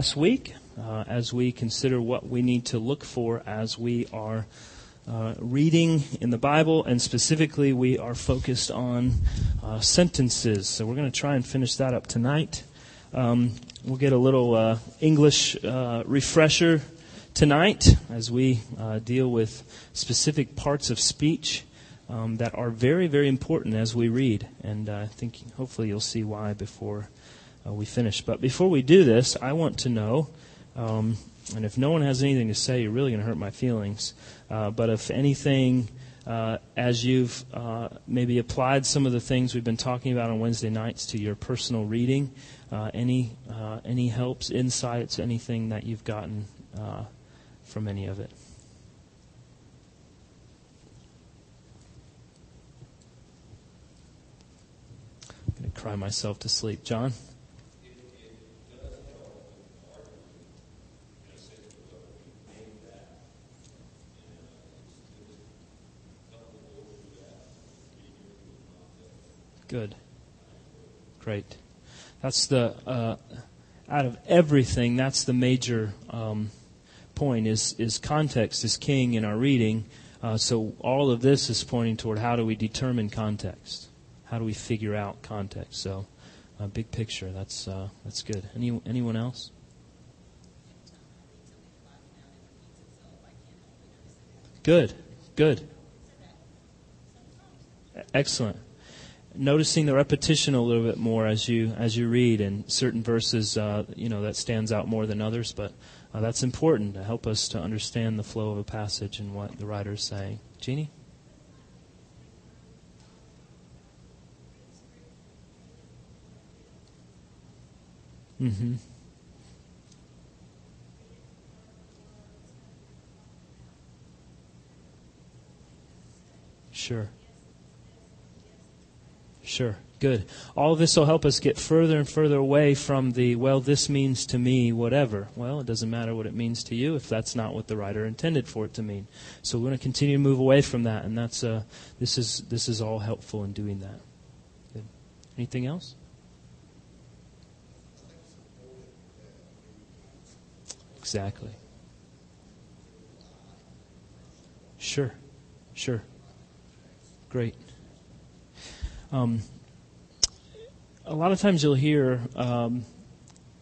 last week uh, as we consider what we need to look for as we are uh, reading in the Bible, and specifically we are focused on uh, sentences. So we're going to try and finish that up tonight. Um, we'll get a little uh, English uh, refresher tonight as we uh, deal with specific parts of speech. Um, that are very, very important as we read, and I think hopefully you'll see why before uh, we finish. But before we do this, I want to know, um, and if no one has anything to say, you're really going to hurt my feelings. Uh, but if anything, uh, as you've uh, maybe applied some of the things we've been talking about on Wednesday nights to your personal reading, uh, any uh, any helps, insights, anything that you've gotten from any of it. I'm going to cry myself to sleep. John? Good. Great. That's the, uh, out of everything, that's the major um, point is, is context is king in our reading. Uh, so all of this is pointing toward how do we determine context? How do we figure out context? So, uh, big picture. That's uh, that's good. Any anyone else? Good, good, excellent noticing the repetition a little bit more as you as you read, and certain verses, uh, you know, that stands out more than others. But uh, that's important to help us to understand the flow of a passage and what the writer is saying. Jeannie. Mm-hmm. Sure. Sure. Good. All this will help us get further and further away from the, well, this means to me whatever. Well, it doesn't matter what it means to you if that's not what the writer intended for it to mean. So we're going to continue to move away from that, and that's, uh, this, is, this is all helpful in doing that. Good. Anything else? Exactly. Sure. Sure. Great. Um, a lot of times you'll hear um,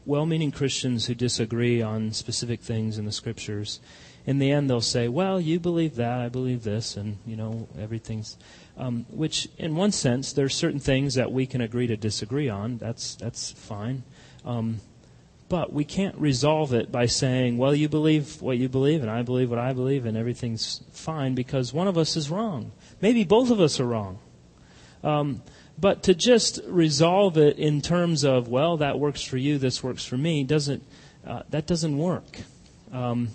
well meaning Christians who disagree on specific things in the scriptures. In the end, they'll say, Well, you believe that, I believe this, and, you know, everything's. Um, which, in one sense, there are certain things that we can agree to disagree on. That's, that's fine. Um, but we can't resolve it by saying, well, you believe what you believe, and I believe what I believe, and everything's fine because one of us is wrong. Maybe both of us are wrong. Um, but to just resolve it in terms of, well, that works for you, this works for me, doesn't, uh, that doesn't work. Um,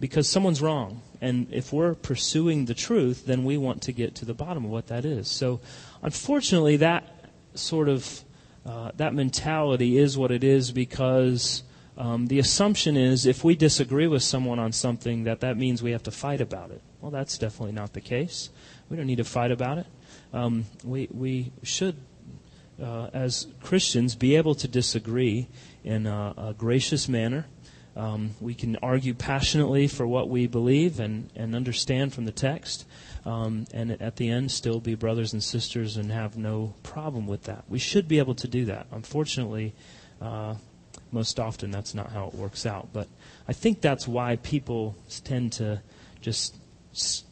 because someone's wrong. And if we're pursuing the truth, then we want to get to the bottom of what that is. So, unfortunately, that sort of uh, that mentality is what it is because um, the assumption is if we disagree with someone on something, that that means we have to fight about it. Well, that's definitely not the case. We don't need to fight about it um, we, we should, uh, as Christians, be able to disagree in a, a gracious manner. Um, we can argue passionately for what we believe and, and understand from the text, um, and at the end still be brothers and sisters and have no problem with that. We should be able to do that. Unfortunately, uh, most often that's not how it works out. But I think that's why people tend to just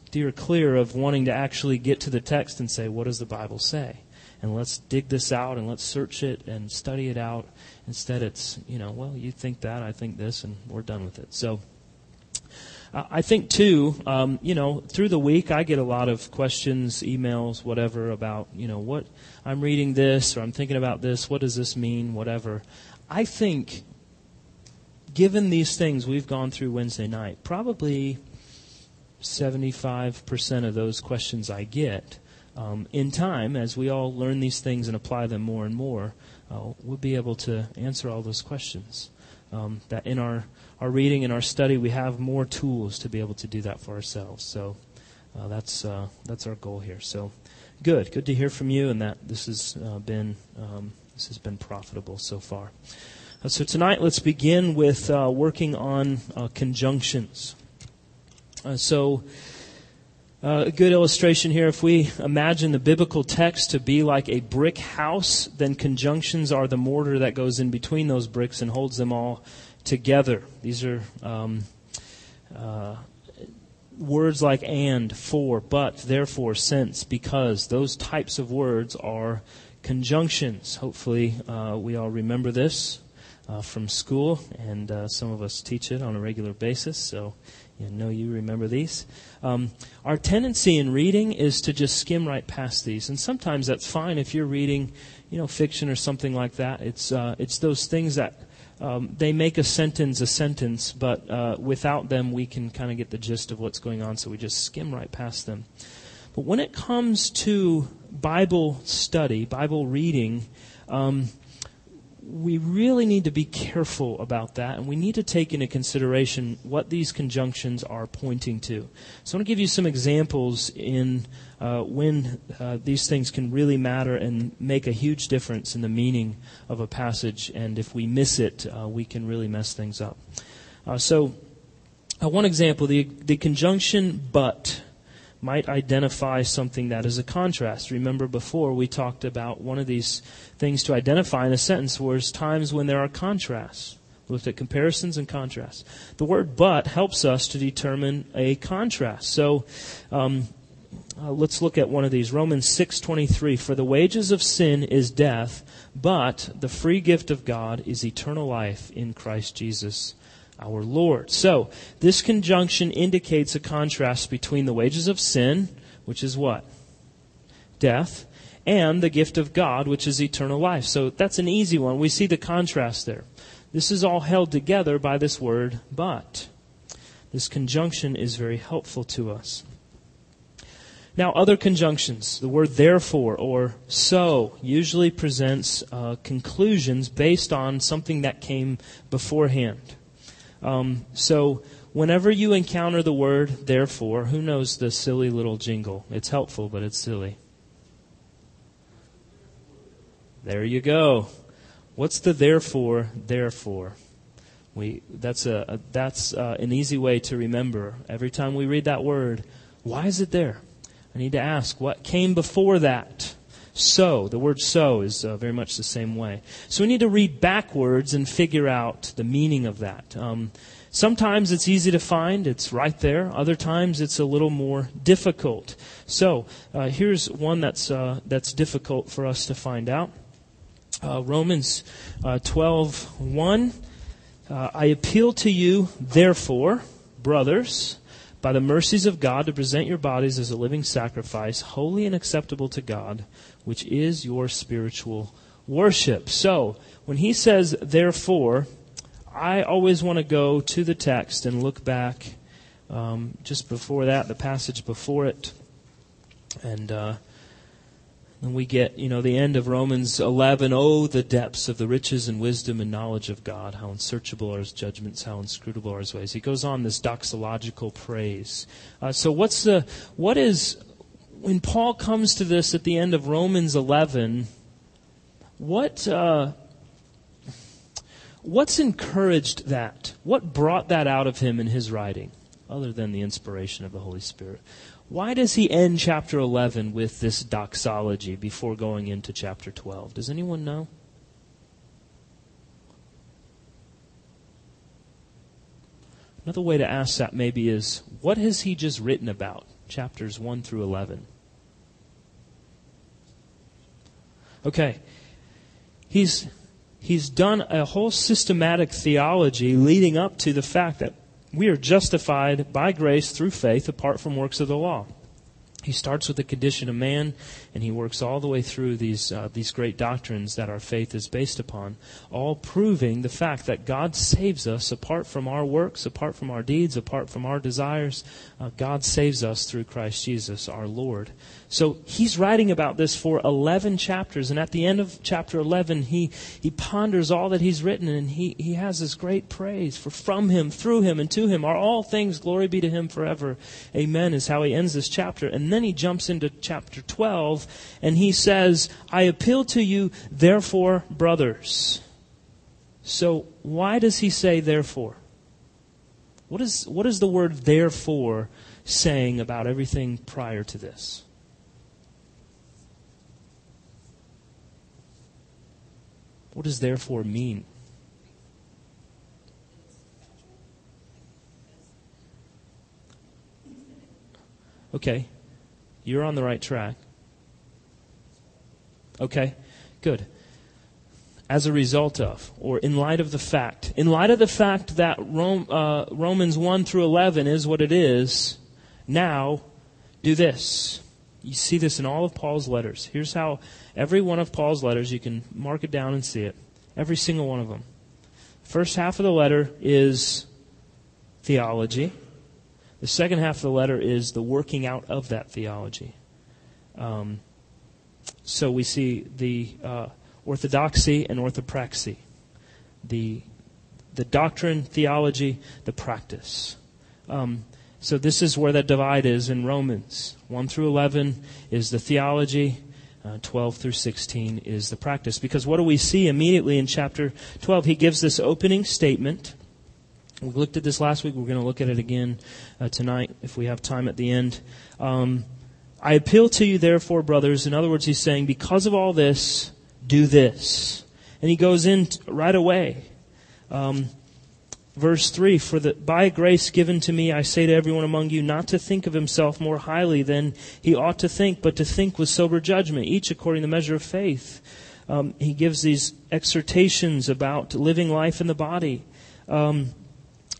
steer clear of wanting to actually get to the text and say, what does the Bible say? And let's dig this out and let's search it and study it out. Instead, it's, you know, well, you think that, I think this, and we're done with it. So, uh, I think too, um, you know, through the week I get a lot of questions, emails, whatever about, you know, what I'm reading this or I'm thinking about this. What does this mean? Whatever. I think, given these things we've gone through Wednesday night, probably 75% of those questions I get, um, in time, as we all learn these things and apply them more and more, uh, we'll be able to answer all those questions. Um, that in our, our reading and our study, we have more tools to be able to do that for ourselves. So uh, that's, uh, that's our goal here. So good. Good to hear from you and that this has uh, been, um, this has been profitable so far. Uh, so tonight, let's begin with uh, working on conjunctions. Uh, so, uh, a good illustration here if we imagine the biblical text to be like a brick house, then conjunctions are the mortar that goes in between those bricks and holds them all together. These are um, uh, words like and, for, but, therefore, since, because. Those types of words are conjunctions. Hopefully, we all remember this uh, from school, and uh, some of us teach it on a regular basis, so you know you remember these. Um, our tendency in reading is to just skim right past these, and sometimes that's fine if you're reading, you know, fiction or something like that. It's uh, it's those things that um, they make a sentence a sentence, but uh, without them we can kind of get the gist of what's going on, so we just skim right past them. But when it comes to Bible study, Bible reading, um, we really need to be careful about that, and we need to take into consideration what these conjunctions are pointing to. So, I want to give you some examples in uh, when uh, these things can really matter and make a huge difference in the meaning of a passage, and if we miss it, uh, we can really mess things up. Uh, so, uh, one example the, the conjunction but might identify something that is a contrast. Remember before we talked about one of these things to identify in a sentence was times when there are contrasts. We looked at comparisons and contrasts. The word but helps us to determine a contrast. So, um, uh, let's look at one of these. Romans 6:23 For the wages of sin is death, but the free gift of God is eternal life in Christ Jesus our Lord. So, this conjunction indicates a contrast between the wages of sin, which is what? Death, and the gift of God, which is eternal life. So, that's an easy one. We see the contrast there. This is all held together by this word, but. This conjunction is very helpful to us. Now, other conjunctions, the word therefore or so, usually presents uh, conclusions based on something that came beforehand. Um, so whenever you encounter the word therefore, who knows the silly little jingle? It's helpful, but it's silly. There you go. What's the therefore, therefore? We, that's a, a that's uh, an easy way to remember. Every time we read that word, why is it there? I need to ask, what came before that? So, the word so is uh, very much the same way. So we need to read backwards and figure out the meaning of that. Um, sometimes it's easy to find, it's right there. Other times it's a little more difficult. So, uh, here's one that's, uh, that's difficult for us to find out. Uh, Romans uh, 12 1. Uh, I appeal to you, therefore, brothers, by the mercies of God, to present your bodies as a living sacrifice, holy and acceptable to God which is your spiritual worship. So, when he says, therefore, I always want to go to the text and look back um, just before that, the passage before it. And uh, then we get, you know, the end of Romans 11. Oh, the depths of the riches and wisdom and knowledge of God. How unsearchable are his judgments, how inscrutable are his ways. He goes on this doxological praise. Uh, so what's the, what is when Paul comes to this at the end of Romans 11, what, uh, what's encouraged that? What brought that out of him in his writing, other than the inspiration of the Holy Spirit? Why does he end chapter 11 with this doxology before going into chapter 12? Does anyone know? Another way to ask that maybe is what has he just written about? Chapters 1 through 11. Okay. He's, he's done a whole systematic theology leading up to the fact that we are justified by grace through faith apart from works of the law. He starts with the condition of man, and he works all the way through these uh, these great doctrines that our faith is based upon, all proving the fact that God saves us apart from our works, apart from our deeds, apart from our desires. Uh, God saves us through Christ Jesus, our Lord. So he's writing about this for 11 chapters, and at the end of chapter 11, he, he ponders all that he's written, and he, he has this great praise for from him, through him, and to him are all things, glory be to him forever. Amen, is how he ends this chapter. And then he jumps into chapter 12, and he says, I appeal to you, therefore, brothers. So, why does he say therefore? What is, what is the word therefore saying about everything prior to this? What does therefore mean? Okay, you're on the right track. Okay, good. As a result of, or in light of the fact, in light of the fact that Rome, uh, Romans 1 through 11 is what it is, now do this. You see this in all of Paul's letters. Here's how every one of Paul's letters, you can mark it down and see it. Every single one of them. First half of the letter is theology. The second half of the letter is the working out of that theology. Um, so we see the uh, orthodoxy and orthopraxy, the the doctrine, theology, the practice. Um, so this is where that divide is in Romans. 1 through 11 is the theology, uh, 12 through 16 is the practice. Because what do we see immediately in chapter 12? He gives this opening statement we looked at this last week. We're going to look at it again uh, tonight if we have time at the end. Um, I appeal to you, therefore, brothers. In other words, he's saying, because of all this, do this. And he goes in t- right away. Um, verse 3 For the, by grace given to me, I say to everyone among you, not to think of himself more highly than he ought to think, but to think with sober judgment, each according to the measure of faith. Um, he gives these exhortations about living life in the body. Um,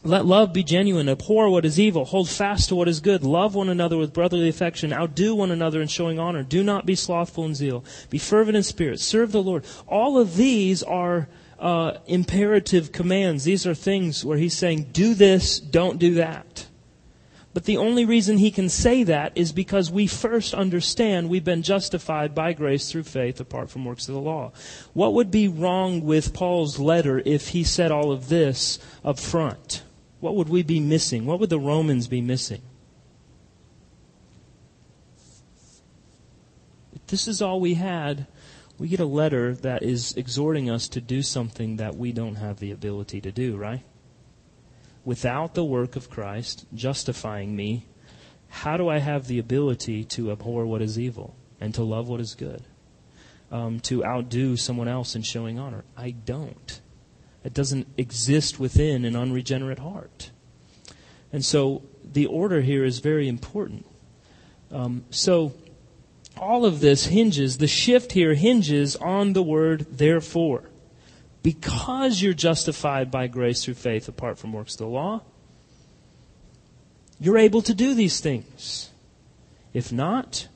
let love be genuine. Abhor what is evil. Hold fast to what is good. Love one another with brotherly affection. Outdo one another in showing honor. Do not be slothful in zeal. Be fervent in spirit. Serve the Lord. All of these are uh, imperative commands. These are things where he's saying, do this, don't do that. But the only reason he can say that is because we first understand we've been justified by grace through faith apart from works of the law. What would be wrong with Paul's letter if he said all of this up front? What would we be missing? What would the Romans be missing? If this is all we had, we get a letter that is exhorting us to do something that we don't have the ability to do, right? Without the work of Christ justifying me, how do I have the ability to abhor what is evil and to love what is good? Um, to outdo someone else in showing honor? I don't. It doesn't exist within an unregenerate heart. And so the order here is very important. Um, so all of this hinges, the shift here hinges on the word therefore. Because you're justified by grace through faith apart from works of the law, you're able to do these things. If not,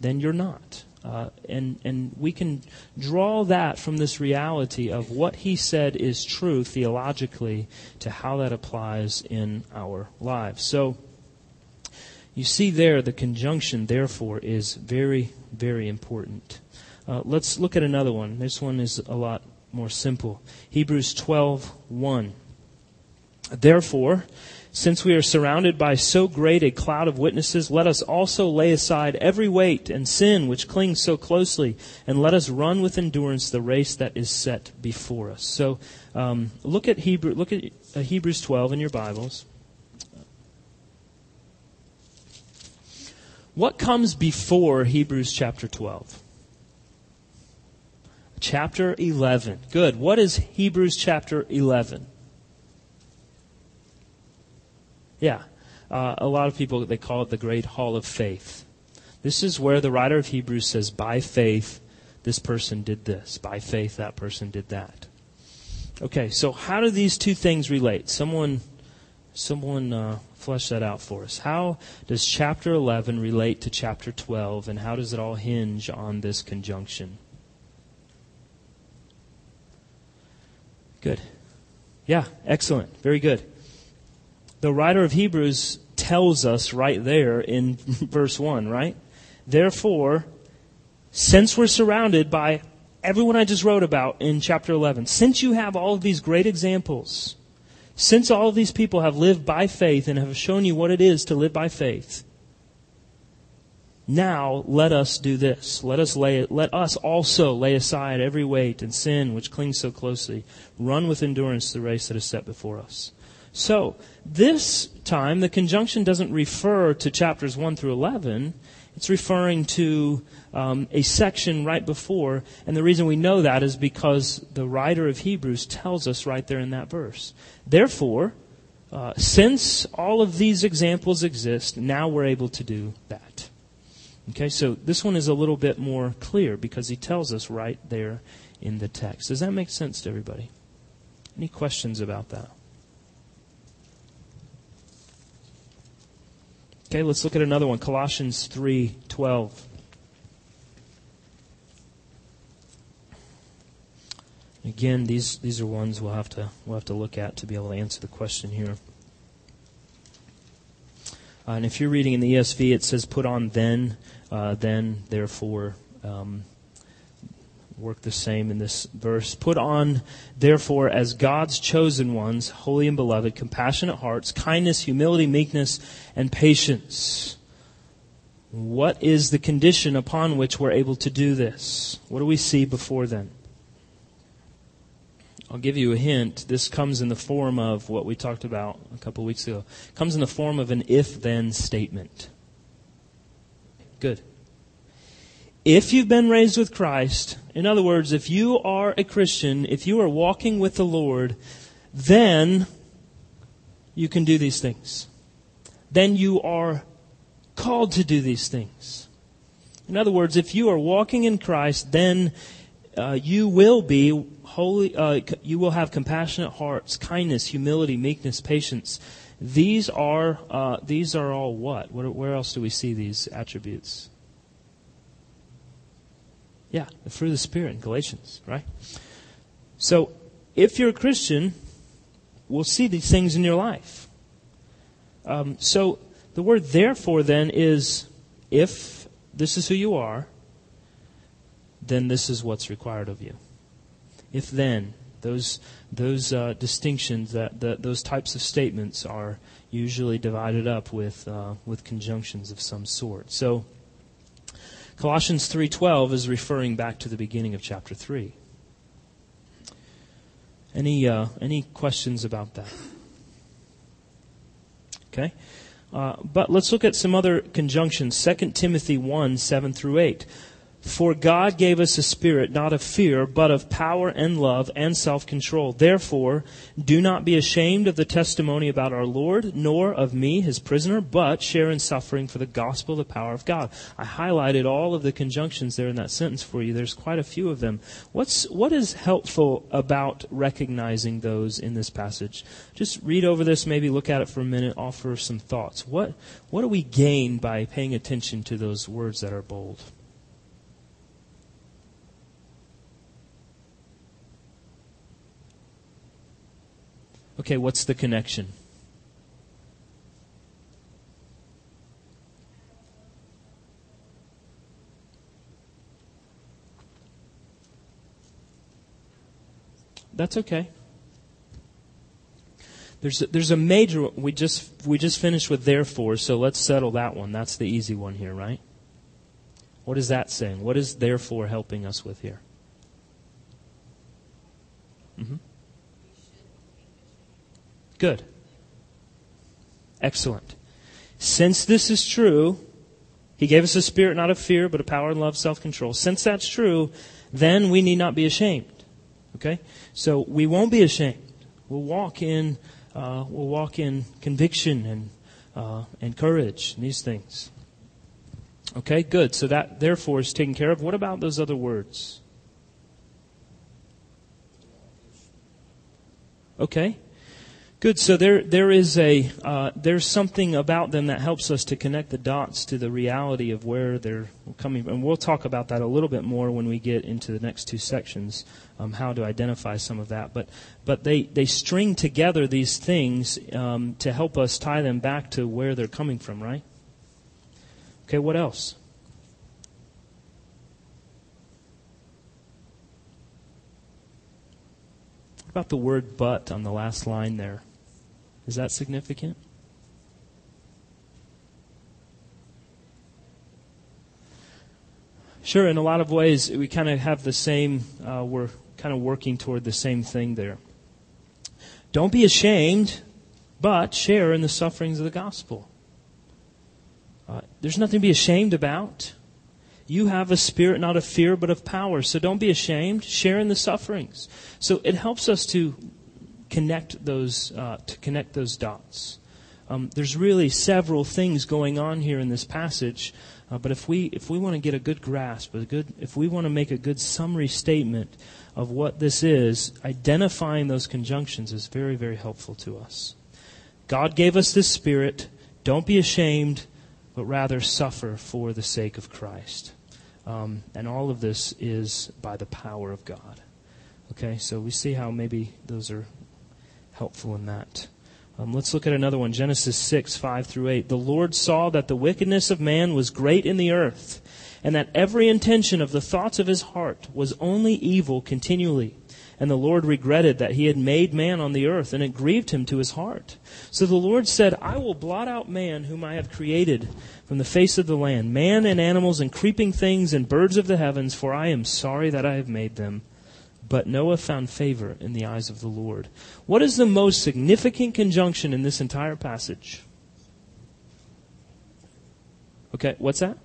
then you're not. Uh, and, and we can draw that from this reality of what he said is true theologically to how that applies in our lives. So, you see there the conjunction, therefore, is very, very important. Uh, let's look at another one. This one is a lot more simple. Hebrews 12 1. Therefore, since we are surrounded by so great a cloud of witnesses, let us also lay aside every weight and sin which clings so closely, and let us run with endurance the race that is set before us. So, um, look at Hebrew, look at uh, Hebrews 12 in your Bibles. What comes before Hebrews chapter 12? Chapter 11. Good. What is Hebrews chapter 11? Yeah. Uh, a lot of people, they call it the Great Hall of Faith. This is where the writer of Hebrews says, by faith, this person did this. By faith, that person did that. Okay, so how do these two things relate? Someone, someone uh, flesh that out for us. How does chapter 11 relate to chapter 12, and how does it all hinge on this conjunction? Good. Yeah, excellent. Very good the writer of Hebrews tells us right there in verse 1, right? Therefore, since we're surrounded by everyone I just wrote about in chapter 11, since you have all of these great examples, since all of these people have lived by faith and have shown you what it is to live by faith, Now let us do this. Let us lay let us also lay aside every weight and sin which clings so closely. Run with endurance the race that is set before us. So, this time the conjunction doesn't refer to chapters 1 through 11. It's referring to um, a section right before, and the reason we know that is because the writer of Hebrews tells us right there in that verse. Therefore, uh, since all of these examples exist, now we're able to do that. Okay, so this one is a little bit more clear because he tells us right there in the text. Does that make sense to everybody? Any questions about that? Okay, let's look at another one. Colossians 3:12. Again, these these are ones we'll have to we'll have to look at to be able to answer the question here. Uh, and if you're reading in the ESV, it says "put on then, uh, then, therefore." Um, work the same in this verse. Put on, therefore, as God's chosen ones, holy and beloved, compassionate hearts, kindness, humility, meekness, and patience. What is the condition upon which we're able to do this? What do we see before then? I'll give you a hint. This comes in the form of what we talked about a couple weeks ago. It comes in the form of an if then statement. Good. If you've been raised with Christ, in other words, if you are a Christian, if you are walking with the Lord, then you can do these things. Then you are called to do these things. In other words, if you are walking in Christ, then uh, you will be holy. Uh, you will have compassionate hearts, kindness, humility, meekness, patience. These are uh, these are all what? Where else do we see these attributes? Yeah, the fruit of the Spirit in Galatians, right? So, if you're a Christian, we'll see these things in your life. Um, so, the word therefore then is if this is who you are, then this is what's required of you. If then, those those uh, distinctions, that, that those types of statements are usually divided up with uh, with conjunctions of some sort. So Colossians 3:12 is referring back to the beginning of chapter 3. Any uh, any questions about that? Okay. Uh, but let's look at some other conjunctions. 2 Timothy 1, 7 through 8. For God gave us a spirit not of fear, but of power and love and self-control. Therefore, do not be ashamed of the testimony about our Lord, nor of me, his prisoner, but share in suffering for the gospel, the power of God. I highlighted all of the conjunctions there in that sentence for you. There's quite a few of them. What's, what is helpful about recognizing those in this passage? Just read over this, maybe look at it for a minute, offer some thoughts. What, what do we gain by paying attention to those words that are bold? Okay, what's the connection? That's okay. There's a, there's a major we just we just finished with therefore, so let's settle that one. That's the easy one here, right? What is that saying? What is therefore helping us with here? Mm-hmm. Good. Excellent. Since this is true, he gave us a spirit not of fear, but of power and love, self control. Since that's true, then we need not be ashamed. Okay? So we won't be ashamed. We'll walk in, uh, we'll walk in conviction and, uh, and courage and these things. Okay, good. So that therefore is taken care of. What about those other words? Okay. Good. So there, there is a, uh, there's something about them that helps us to connect the dots to the reality of where they're coming from. And we'll talk about that a little bit more when we get into the next two sections, um, how to identify some of that. But, but they, they string together these things um, to help us tie them back to where they're coming from, right? Okay, what else? About the word but on the last line there? Is that significant? Sure, in a lot of ways, we kind of have the same, uh, we're kind of working toward the same thing there. Don't be ashamed, but share in the sufferings of the gospel. Uh, there's nothing to be ashamed about. You have a spirit not of fear, but of power. So don't be ashamed. Share in the sufferings. So it helps us to connect those uh, to connect those dots. Um, there's really several things going on here in this passage, uh, but if we if we want to get a good grasp, a good if we want to make a good summary statement of what this is, identifying those conjunctions is very very helpful to us. God gave us this spirit. Don't be ashamed, but rather suffer for the sake of Christ. Um, and all of this is by the power of God. Okay, so we see how maybe those are helpful in that. Um, let's look at another one Genesis 6, 5 through 8. The Lord saw that the wickedness of man was great in the earth, and that every intention of the thoughts of his heart was only evil continually. And the Lord regretted that he had made man on the earth, and it grieved him to his heart. So the Lord said, I will blot out man whom I have created from the face of the land, man and animals and creeping things and birds of the heavens, for I am sorry that I have made them. But Noah found favor in the eyes of the Lord. What is the most significant conjunction in this entire passage? Okay, what's that?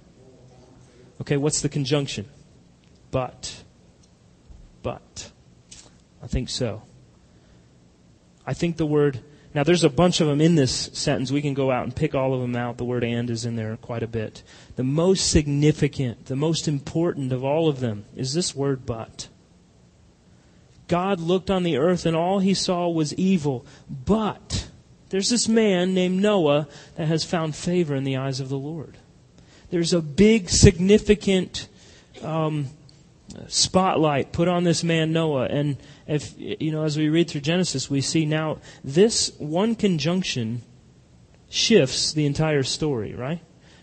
Okay, what's the conjunction? But. But. I think so. I think the word, now there's a bunch of them in this sentence. We can go out and pick all of them out. The word and is in there quite a bit. The most significant, the most important of all of them is this word but. God looked on the earth and all he saw was evil. But there's this man named Noah that has found favor in the eyes of the Lord. There's a big, significant um, spotlight put on this man Noah. And if you know, as we read through Genesis, we see now this one conjunction shifts the entire story, right?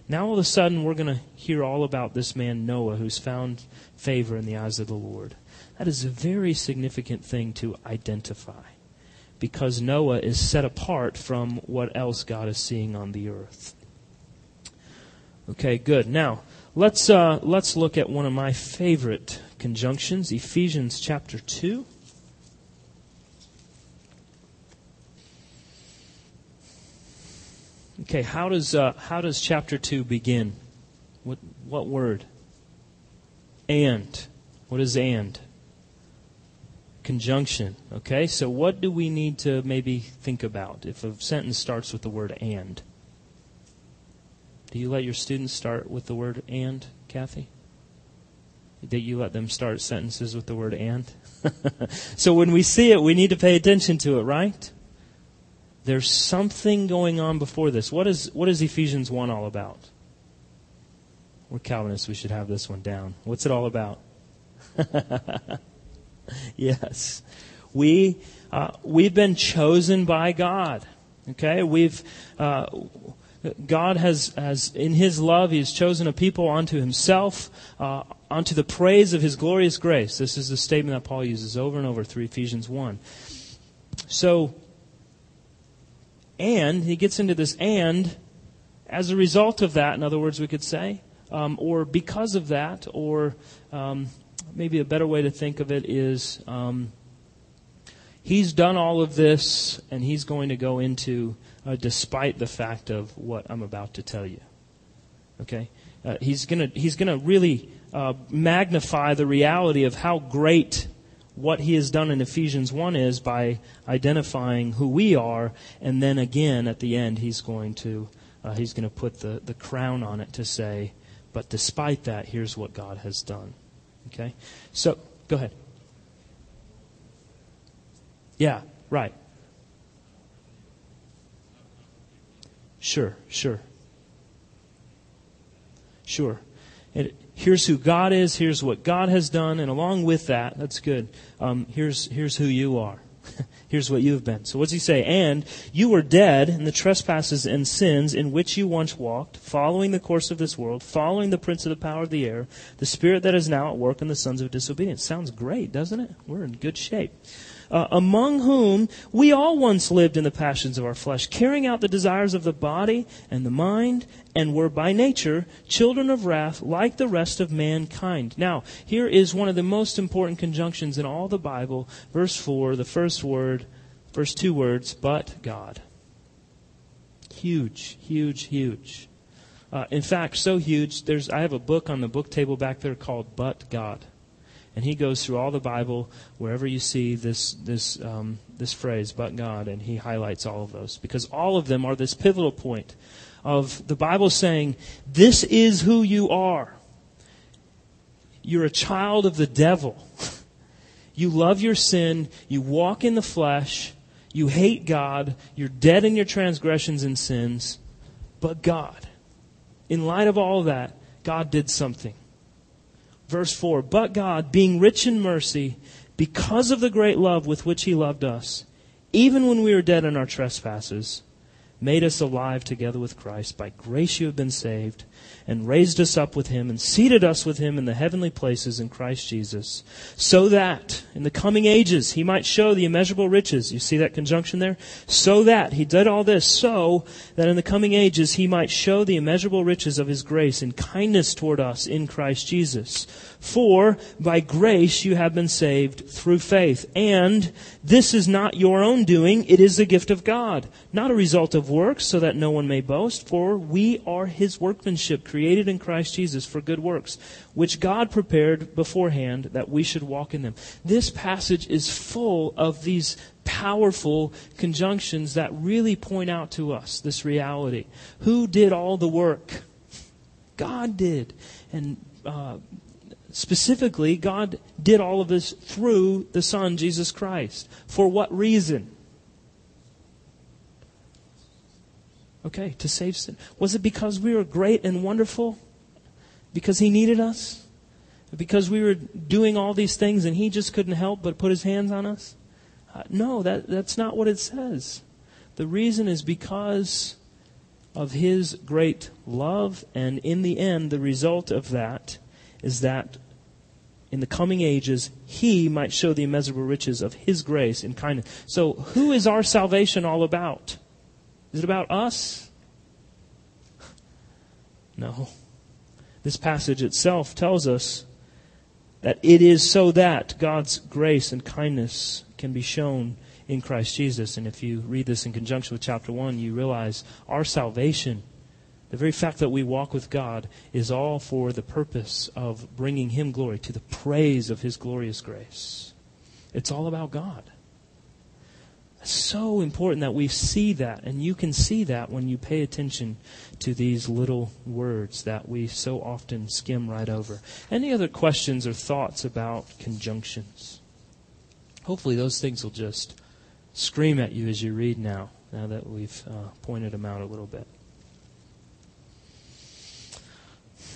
Now all of a sudden we're going to hear all about this man Noah who's found favor in the eyes of the Lord. That is a very significant thing to identify because Noah is set apart from what else God is seeing on the earth. Okay, good. Now, let's, uh, let's look at one of my favorite conjunctions, Ephesians chapter 2. Okay, how does, uh, how does chapter 2 begin? What, what word? And. What is and? Conjunction. Okay, so what do we need to maybe think about if a sentence starts with the word and? Do you let your students start with the word and, Kathy? That you let them start sentences with the word and? so when we see it, we need to pay attention to it, right? There's something going on before this. What is, what is Ephesians 1 all about? We're Calvinists. We should have this one down. What's it all about? yes. We, uh, we've been chosen by God. Okay? We've, uh, God has, has, in His love, He has chosen a people unto Himself, uh, unto the praise of His glorious grace. This is the statement that Paul uses over and over through Ephesians 1. So, and, he gets into this and, as a result of that, in other words, we could say, um, or because of that, or um, maybe a better way to think of it is um, he's done all of this and he's going to go into uh, despite the fact of what I'm about to tell you. Okay? Uh, he's going to he's to really uh, magnify the reality of how great what he has done in Ephesians 1 is by identifying who we are and then again at the end he's going to uh, he's going to put the, the crown on it to say but despite that here's what God has done. Okay? So, go ahead. Yeah, right. Sure, sure. Sure. And here's who God is, here's what God has done, and along with that, that's good. Um, here's, here's who you are. Here's what you've been. So what's he say? And you were dead in the trespasses and sins in which you once walked, following the course of this world, following the prince of the power of the air, the spirit that is now at work in the sons of disobedience. Sounds great, doesn't it? We're in good shape. Uh, among whom we all once lived in the passions of our flesh, carrying out the desires of the body and the mind, and were by nature children of wrath like the rest of mankind. Now, here is one of the most important conjunctions in all the Bible. Verse 4, the first word, first two words, but God. Huge, huge, huge. Uh, in fact, so huge, there's, I have a book on the book table back there called But God. And he goes through all the Bible wherever you see this, this, um, this phrase, but God, and he highlights all of those. Because all of them are this pivotal point of the Bible saying, this is who you are. You're a child of the devil. You love your sin. You walk in the flesh. You hate God. You're dead in your transgressions and sins. But God, in light of all of that, God did something. Verse 4 But God, being rich in mercy, because of the great love with which He loved us, even when we were dead in our trespasses, made us alive together with Christ. By grace you have been saved and raised us up with him and seated us with him in the heavenly places in Christ Jesus, so that in the coming ages he might show the immeasurable riches. You see that conjunction there? So that he did all this so that in the coming ages he might show the immeasurable riches of his grace and kindness toward us in Christ Jesus. For by grace you have been saved through faith. And this is not your own doing, it is the gift of God, not a result of works, so that no one may boast. For we are his workmanship, created in Christ Jesus for good works, which God prepared beforehand that we should walk in them. This passage is full of these powerful conjunctions that really point out to us this reality. Who did all the work? God did. And uh, specifically, God did all of this through the Son, Jesus Christ. For what reason? Okay, to save sin. Was it because we were great and wonderful? Because He needed us? Because we were doing all these things and He just couldn't help but put His hands on us? Uh, no, that, that's not what it says. The reason is because of His great love, and in the end, the result of that is that in the coming ages, he might show the immeasurable riches of his grace and kindness. So, who is our salvation all about? Is it about us? No. This passage itself tells us that it is so that God's grace and kindness can be shown in Christ Jesus. And if you read this in conjunction with chapter 1, you realize our salvation the very fact that we walk with God is all for the purpose of bringing Him glory, to the praise of His glorious grace. It's all about God. It's so important that we see that, and you can see that when you pay attention to these little words that we so often skim right over. Any other questions or thoughts about conjunctions? Hopefully, those things will just scream at you as you read now, now that we've uh, pointed them out a little bit.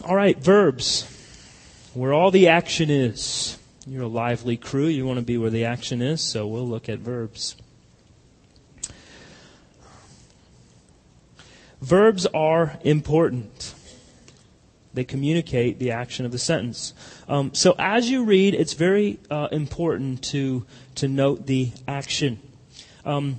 All right, verbs. Where all the action is. You're a lively crew. You want to be where the action is, so we'll look at verbs. Verbs are important. They communicate the action of the sentence. Um, so as you read, it's very uh, important to to note the action. Um,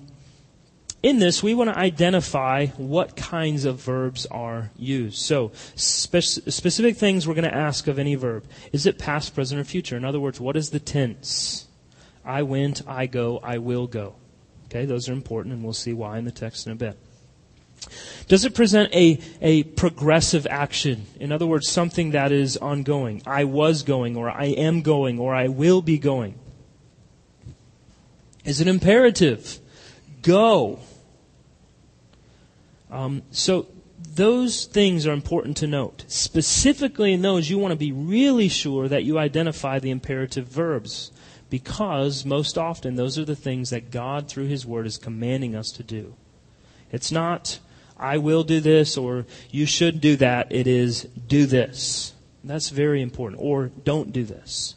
in this, we want to identify what kinds of verbs are used. So, spe- specific things we're going to ask of any verb. Is it past, present, or future? In other words, what is the tense? I went, I go, I will go. Okay, those are important, and we'll see why in the text in a bit. Does it present a, a progressive action? In other words, something that is ongoing. I was going, or I am going, or I will be going. Is it imperative? Go. Um, so those things are important to note. Specifically in those, you want to be really sure that you identify the imperative verbs because most often those are the things that God, through His Word, is commanding us to do. It's not, I will do this or you should do that. It is, do this. That's very important. Or don't do this.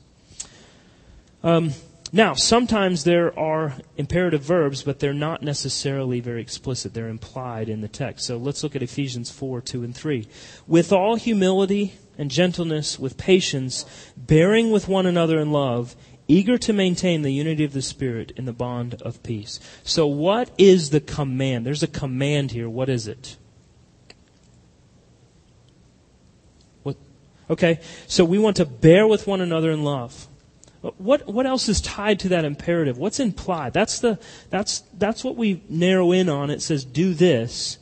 Um, now, sometimes there are imperative verbs, but they're not necessarily very explicit. They're implied in the text. So let's look at Ephesians 4, 2, and 3. With all humility and gentleness, with patience, bearing with one another in love, eager to maintain the unity of the Spirit in the bond of peace. So, what is the command? There's a command here. What is it? What? Okay, so we want to bear with one another in love. What, what else is tied to that imperative? What's implied? That's, the, that's, that's what we narrow in on. It says, do this.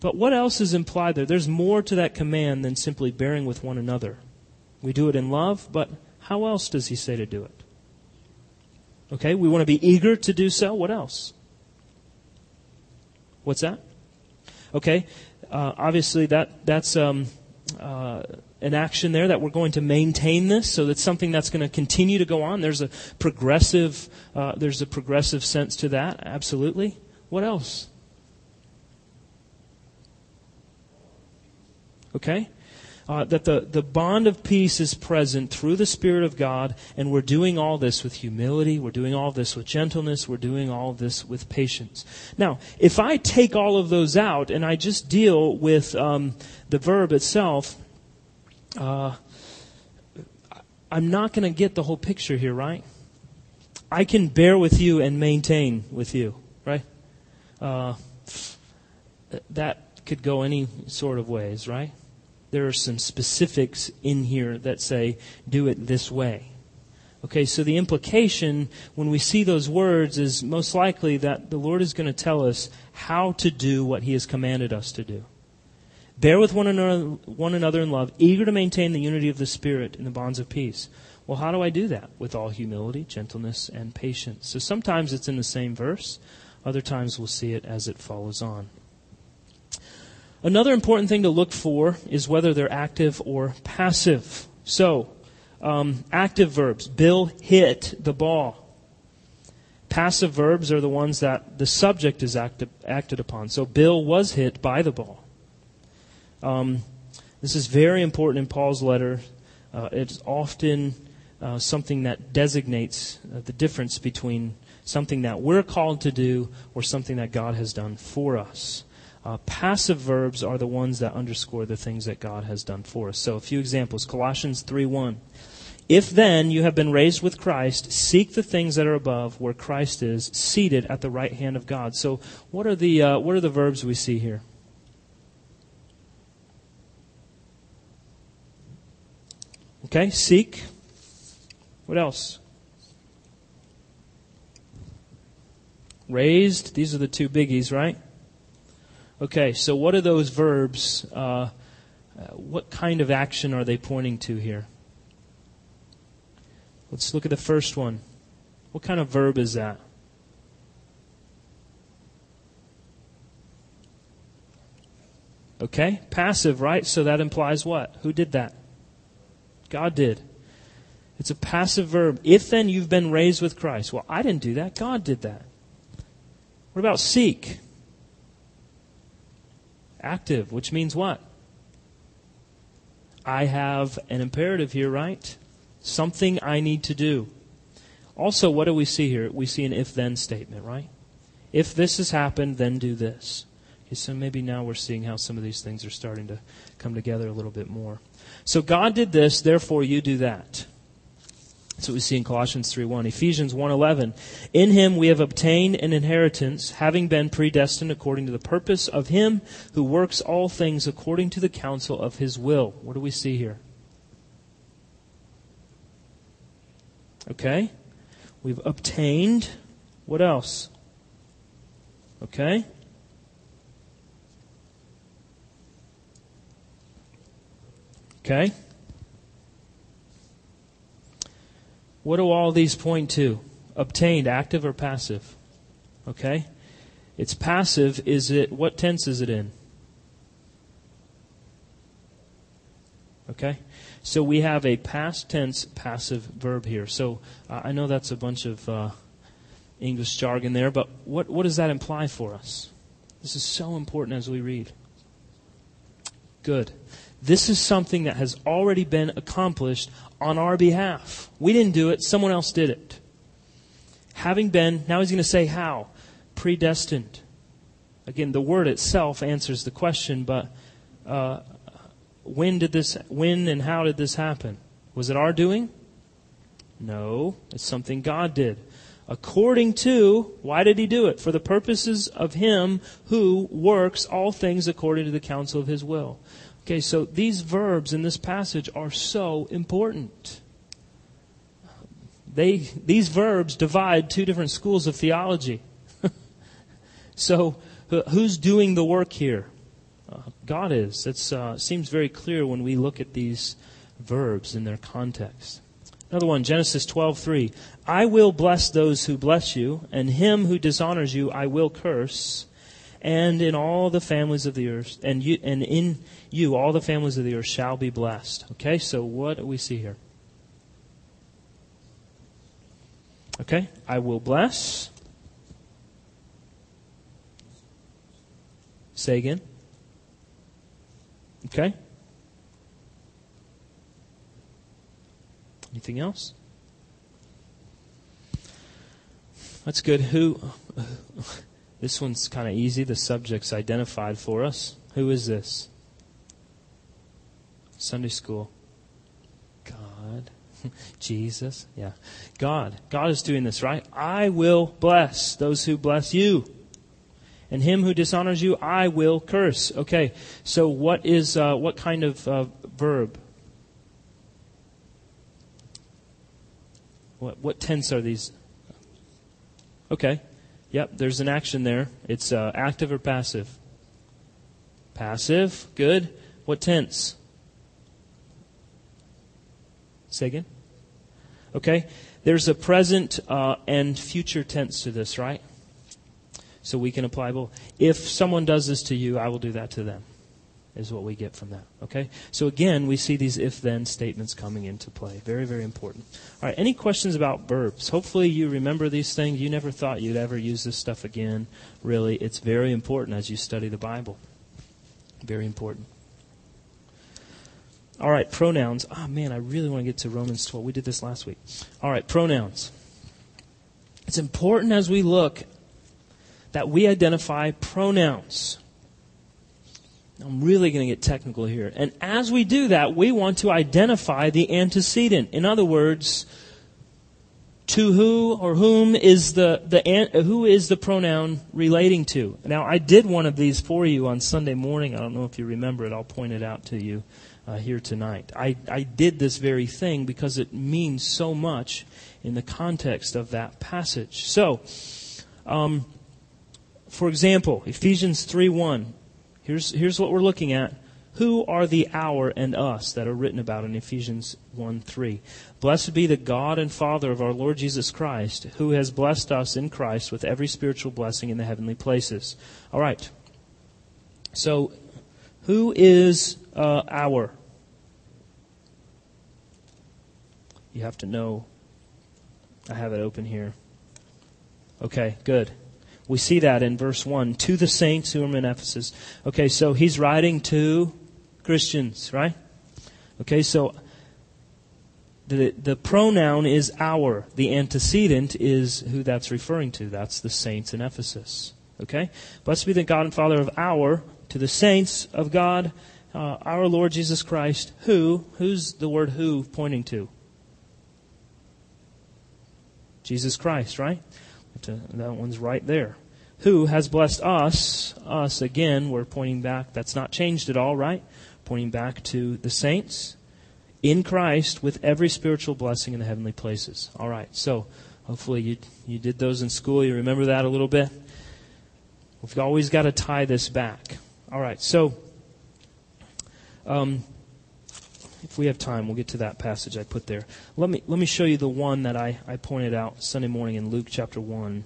But what else is implied there? There's more to that command than simply bearing with one another. We do it in love, but how else does he say to do it? Okay, we want to be eager to do so. What else? What's that? Okay, uh, obviously that that's um, uh, an action there that we're going to maintain this, so that's something that's going to continue to go on. There's a progressive uh, there's a progressive sense to that. Absolutely. What else? Okay uh, that the, the bond of peace is present through the Spirit of God, and we're doing all this with humility, we're doing all this with gentleness, we're doing all this with patience. Now, if I take all of those out and I just deal with um, the verb itself, uh, I'm not going to get the whole picture here, right? I can bear with you and maintain with you, right? Uh, that could go any sort of ways, right? there are some specifics in here that say, do it this way. Okay, so the implication when we see those words is most likely that the Lord is going to tell us how to do what He has commanded us to do. Bear with one another, one another in love, eager to maintain the unity of the Spirit in the bonds of peace. Well, how do I do that? With all humility, gentleness, and patience. So sometimes it's in the same verse, other times we'll see it as it follows on. Another important thing to look for is whether they're active or passive. So, um, active verbs. Bill hit the ball. Passive verbs are the ones that the subject is acted, acted upon. So, Bill was hit by the ball. Um, this is very important in Paul's letter. Uh, it's often uh, something that designates uh, the difference between something that we're called to do or something that God has done for us. Uh, passive verbs are the ones that underscore the things that God has done for us. So a few examples. Colossians 3:1. If then you have been raised with Christ, seek the things that are above, where Christ is seated at the right hand of God. So what are the uh, what are the verbs we see here? Okay, seek. What else? Raised. These are the two biggies, right? Okay, so what are those verbs? Uh, uh, what kind of action are they pointing to here? Let's look at the first one. What kind of verb is that? Okay, passive, right? So that implies what? Who did that? God did. It's a passive verb. If then you've been raised with Christ. Well, I didn't do that. God did that. What about seek? active, which means what? I have an imperative here, right? Something I need to do. Also, what do we see here? We see an if then statement, right? If this has happened, then do this. So maybe now we're seeing how some of these things are starting to come together a little bit more. So God did this, therefore you do that. That's what we see in Colossians 3.1. Ephesians 1.11. In him we have obtained an inheritance, having been predestined according to the purpose of him who works all things according to the counsel of his will. What do we see here? Okay. We've obtained. What else? Okay. Okay. What do all these point to? Obtained, active or passive? Okay? It's passive. Is it, what tense is it in? Okay? So we have a past tense passive verb here. So uh, I know that's a bunch of uh, English jargon there, but what, what does that imply for us? This is so important as we read. Good. This is something that has already been accomplished on our behalf. We didn't do it, someone else did it. Having been, now he's going to say how? Predestined. Again, the word itself answers the question, but uh, when did this, when and how did this happen? Was it our doing? No, it's something God did. According to, why did he do it? For the purposes of him who works all things according to the counsel of his will. Okay, so these verbs in this passage are so important. They, these verbs divide two different schools of theology. so, who's doing the work here? Uh, God is. It uh, seems very clear when we look at these verbs in their context. Another one, Genesis 12:3. I will bless those who bless you, and him who dishonors you I will curse. And in all the families of the earth, and you, and in you all the families of the earth shall be blessed. Okay, so what do we see here? Okay, I will bless. Say again. Okay. Anything else? That's good. Who? This one's kind of easy. The subject's identified for us. Who is this? Sunday school. God. Jesus. Yeah. God. God is doing this, right? I will bless those who bless you. And him who dishonors you, I will curse. Okay. So what is, uh, what kind of uh, verb? What, what tense are these? Okay. Yep, there's an action there. It's uh, active or passive? Passive. Good. What tense? Say again. Okay. There's a present uh, and future tense to this, right? So we can apply both. If someone does this to you, I will do that to them is what we get from that. Okay? So again, we see these if then statements coming into play. Very, very important. All right, any questions about verbs? Hopefully you remember these things. You never thought you'd ever use this stuff again. Really, it's very important as you study the Bible. Very important. All right, pronouns. Oh man, I really want to get to Romans 12. We did this last week. All right, pronouns. It's important as we look that we identify pronouns. I'm really going to get technical here. And as we do that, we want to identify the antecedent. In other words, to who or whom is the, the who is the pronoun relating to? Now, I did one of these for you on Sunday morning. I don't know if you remember it. I'll point it out to you uh, here tonight. I, I did this very thing because it means so much in the context of that passage. So, um, for example, Ephesians 3 1. Here's, here's what we're looking at. Who are the our and us that are written about in Ephesians 1 3? Blessed be the God and Father of our Lord Jesus Christ, who has blessed us in Christ with every spiritual blessing in the heavenly places. All right. So, who is uh, our? You have to know. I have it open here. Okay, good. We see that in verse 1 to the saints who are in Ephesus. Okay, so he's writing to Christians, right? Okay, so the, the pronoun is our. The antecedent is who that's referring to. That's the saints in Ephesus. Okay? Blessed be the God and Father of our, to the saints of God, uh, our Lord Jesus Christ, who, who's the word who pointing to? Jesus Christ, right? To, that one's right there. Who has blessed us? Us, again, we're pointing back. That's not changed at all, right? Pointing back to the saints in Christ with every spiritual blessing in the heavenly places. All right, so hopefully you, you did those in school. You remember that a little bit? We've always got to tie this back. All right, so um, if we have time, we'll get to that passage I put there. Let me, let me show you the one that I, I pointed out Sunday morning in Luke chapter 1.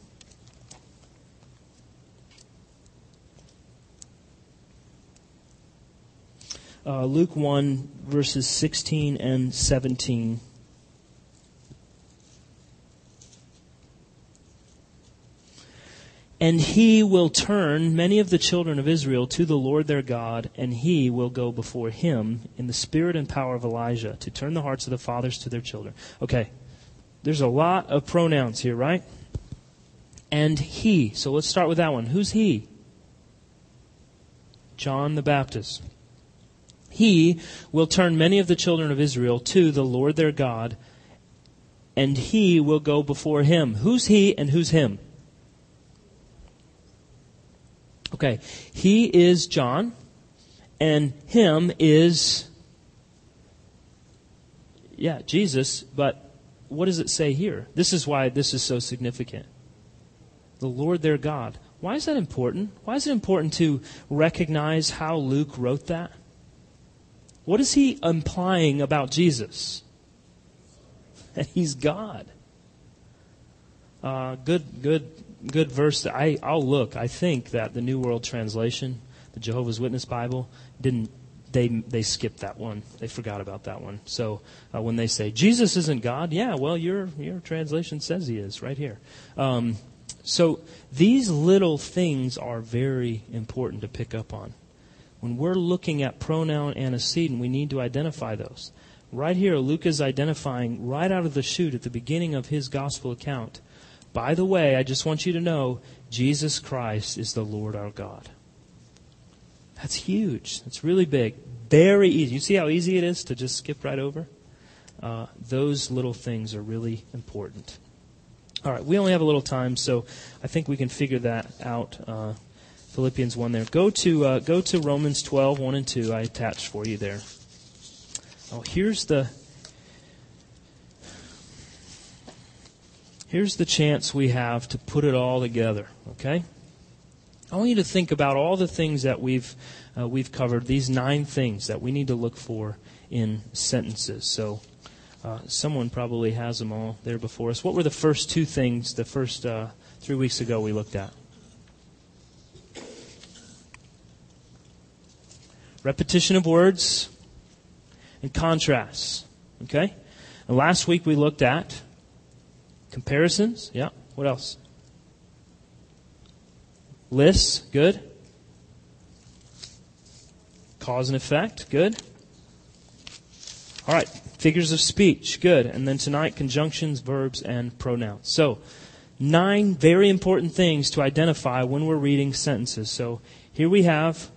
Uh, Luke 1, verses 16 and 17. And he will turn many of the children of Israel to the Lord their God, and he will go before him in the spirit and power of Elijah to turn the hearts of the fathers to their children. Okay, there's a lot of pronouns here, right? And he. So let's start with that one. Who's he? John the Baptist. He will turn many of the children of Israel to the Lord their God and he will go before him. Who's he and who's him? Okay, he is John, and him is, yeah, Jesus, but what does it say here? This is why this is so significant. The Lord their God. Why is that important? Why is it important to recognize how Luke wrote that? What is he implying about Jesus? That he's God. Uh, good, good, good verse. I, I'll look. I think that the New World Translation, the Jehovah's Witness Bible, didn't they they skipped that one. They forgot about that one. So uh, when they say Jesus isn't God, yeah, well your your translation says he is right here. Um, so these little things are very important to pick up on. When we're looking at pronoun antecedent, we need to identify those. Right here, Luke is identifying right out of the chute at the beginning of his gospel account. By the way, I just want you to know Jesus Christ is the Lord our God. That's huge. That's really big. Very easy. You see how easy it is to just skip right over? Uh, those little things are really important. All right, we only have a little time, so I think we can figure that out. Uh, Philippians 1 there. Go to, uh, go to Romans 12, 1 and 2. I attached for you there. Oh, here's the. Here's the chance we have to put it all together, okay? I want you to think about all the things that we've uh, we've covered. These nine things that we need to look for in sentences. So, uh, someone probably has them all there before us. What were the first two things the first uh, three weeks ago we looked at? Repetition of words and contrasts. Okay? And last week we looked at comparisons. Yeah. What else? Lists, good. Cause and effect, good. All right, figures of speech, good. And then tonight, conjunctions, verbs, and pronouns. So, nine very important things to identify when we're reading sentences. So, here we have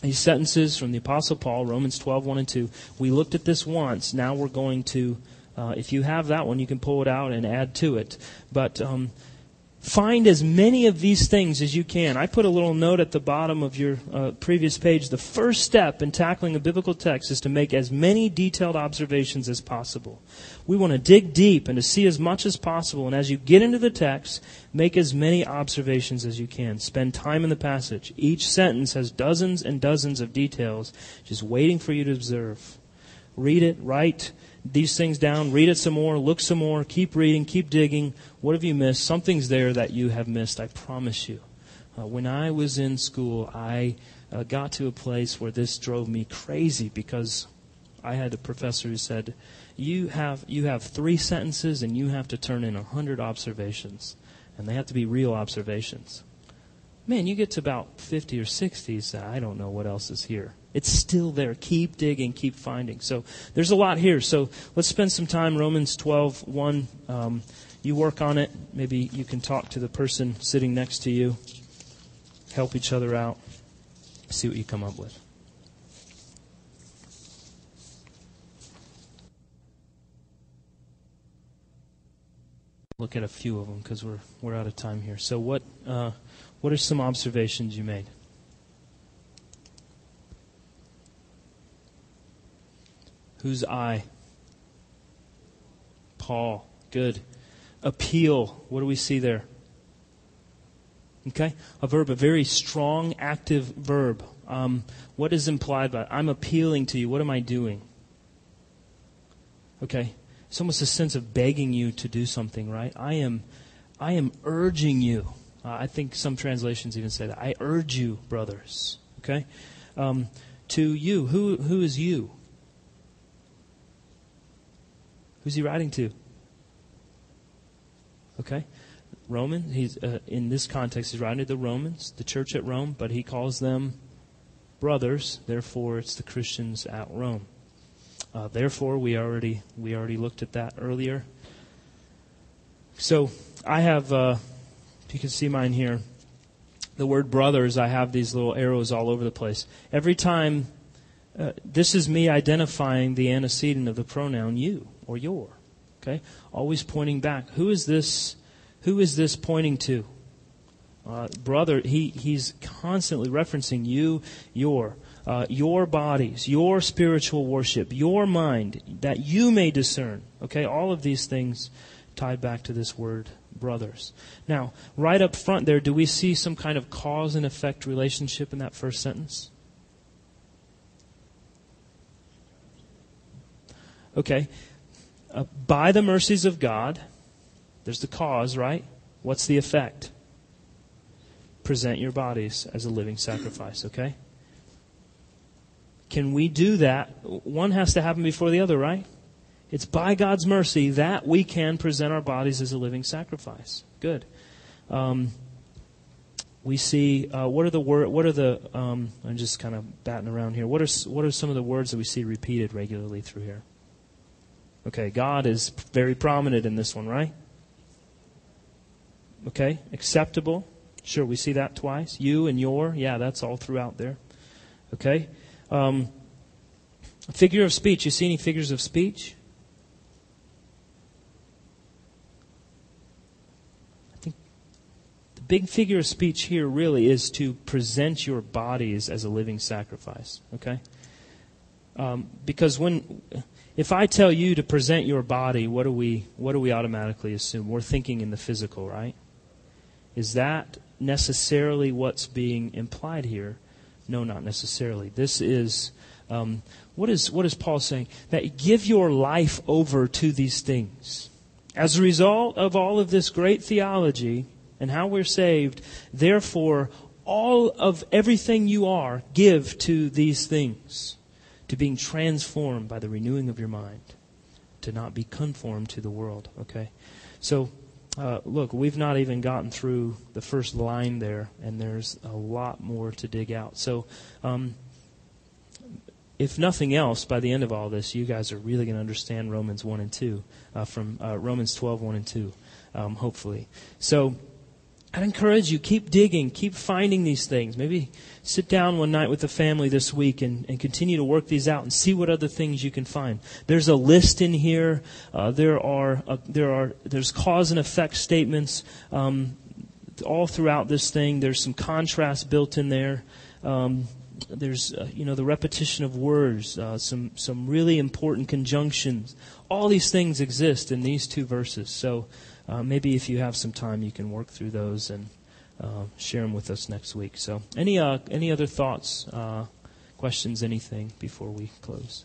these sentences from the Apostle Paul, Romans 12, 1 and 2. We looked at this once. Now we're going to, uh, if you have that one, you can pull it out and add to it. But um, Find as many of these things as you can. I put a little note at the bottom of your uh, previous page. The first step in tackling a biblical text is to make as many detailed observations as possible. We want to dig deep and to see as much as possible. And as you get into the text, make as many observations as you can. Spend time in the passage. Each sentence has dozens and dozens of details just waiting for you to observe. Read it, write, these things down, read it some more, look some more, keep reading, keep digging. What have you missed? Something's there that you have missed, I promise you. Uh, when I was in school, I uh, got to a place where this drove me crazy because I had a professor who said, "You have you have three sentences and you have to turn in a hundred observations, and they have to be real observations." Man, you get to about fifty or sixty, so I don't know what else is here. It's still there. Keep digging, keep finding. So there's a lot here. So let's spend some time. Romans 12, 1. Um, you work on it. Maybe you can talk to the person sitting next to you. Help each other out. See what you come up with. Look at a few of them because we're we're out of time here. So what uh, what are some observations you made? Who's I? Paul. Good. Appeal. What do we see there? Okay? A verb, a very strong, active verb. Um, what is implied by it? I'm appealing to you. What am I doing? Okay? It's almost a sense of begging you to do something, right? I am, I am urging you. Uh, I think some translations even say that. I urge you, brothers. Okay? Um, to you. Who, who is you? Who's he writing to? Okay. Roman, he's uh, in this context, he's writing to the Romans, the church at Rome, but he calls them brothers. Therefore, it's the Christians at Rome. Uh, therefore, we already we already looked at that earlier. So I have, uh, if you can see mine here, the word brothers. I have these little arrows all over the place. Every time, uh, this is me identifying the antecedent of the pronoun you or your. Okay? Always pointing back. Who is this? Who is this pointing to? Uh, brother, he, he's constantly referencing you, your, uh, your bodies, your spiritual worship, your mind, that you may discern. Okay, all of these things tied back to this word, brothers. Now, right up front there, do we see some kind of cause and effect relationship in that first sentence? Okay, uh, by the mercies of God, there's the cause, right? What's the effect? Present your bodies as a living sacrifice, okay? Can we do that? One has to happen before the other, right? It's by God's mercy that we can present our bodies as a living sacrifice. Good. Um, we see uh, what are the word, what are the um, I'm just kind of batting around here. What are what are some of the words that we see repeated regularly through here? Okay, God is very prominent in this one, right? Okay, acceptable. Sure, we see that twice. You and your, yeah, that's all throughout there. Okay. Um, figure of speech. You see any figures of speech? I think the big figure of speech here really is to present your bodies as a living sacrifice. Okay. Um, because when if I tell you to present your body, what do we what do we automatically assume? We're thinking in the physical, right? Is that necessarily what's being implied here? No, not necessarily. This is um, what is what is Paul saying? That give your life over to these things. As a result of all of this great theology and how we're saved, therefore, all of everything you are, give to these things to being transformed by the renewing of your mind, to not be conformed to the world. Okay? So, uh, look, we've not even gotten through the first line there, and there's a lot more to dig out. So, um, if nothing else, by the end of all this, you guys are really going to understand Romans 1 and 2, uh, from uh, Romans 12, 1 and 2, um, hopefully. So, I'd encourage you, keep digging, keep finding these things. Maybe sit down one night with the family this week and, and continue to work these out and see what other things you can find. There's a list in here. Uh, there are uh, there are there's cause and effect statements um, all throughout this thing. There's some contrast built in there. Um, there's uh, you know the repetition of words, uh, some some really important conjunctions. All these things exist in these two verses. So uh, maybe if you have some time, you can work through those and uh, share them with us next week. So, any uh, any other thoughts, uh, questions, anything before we close?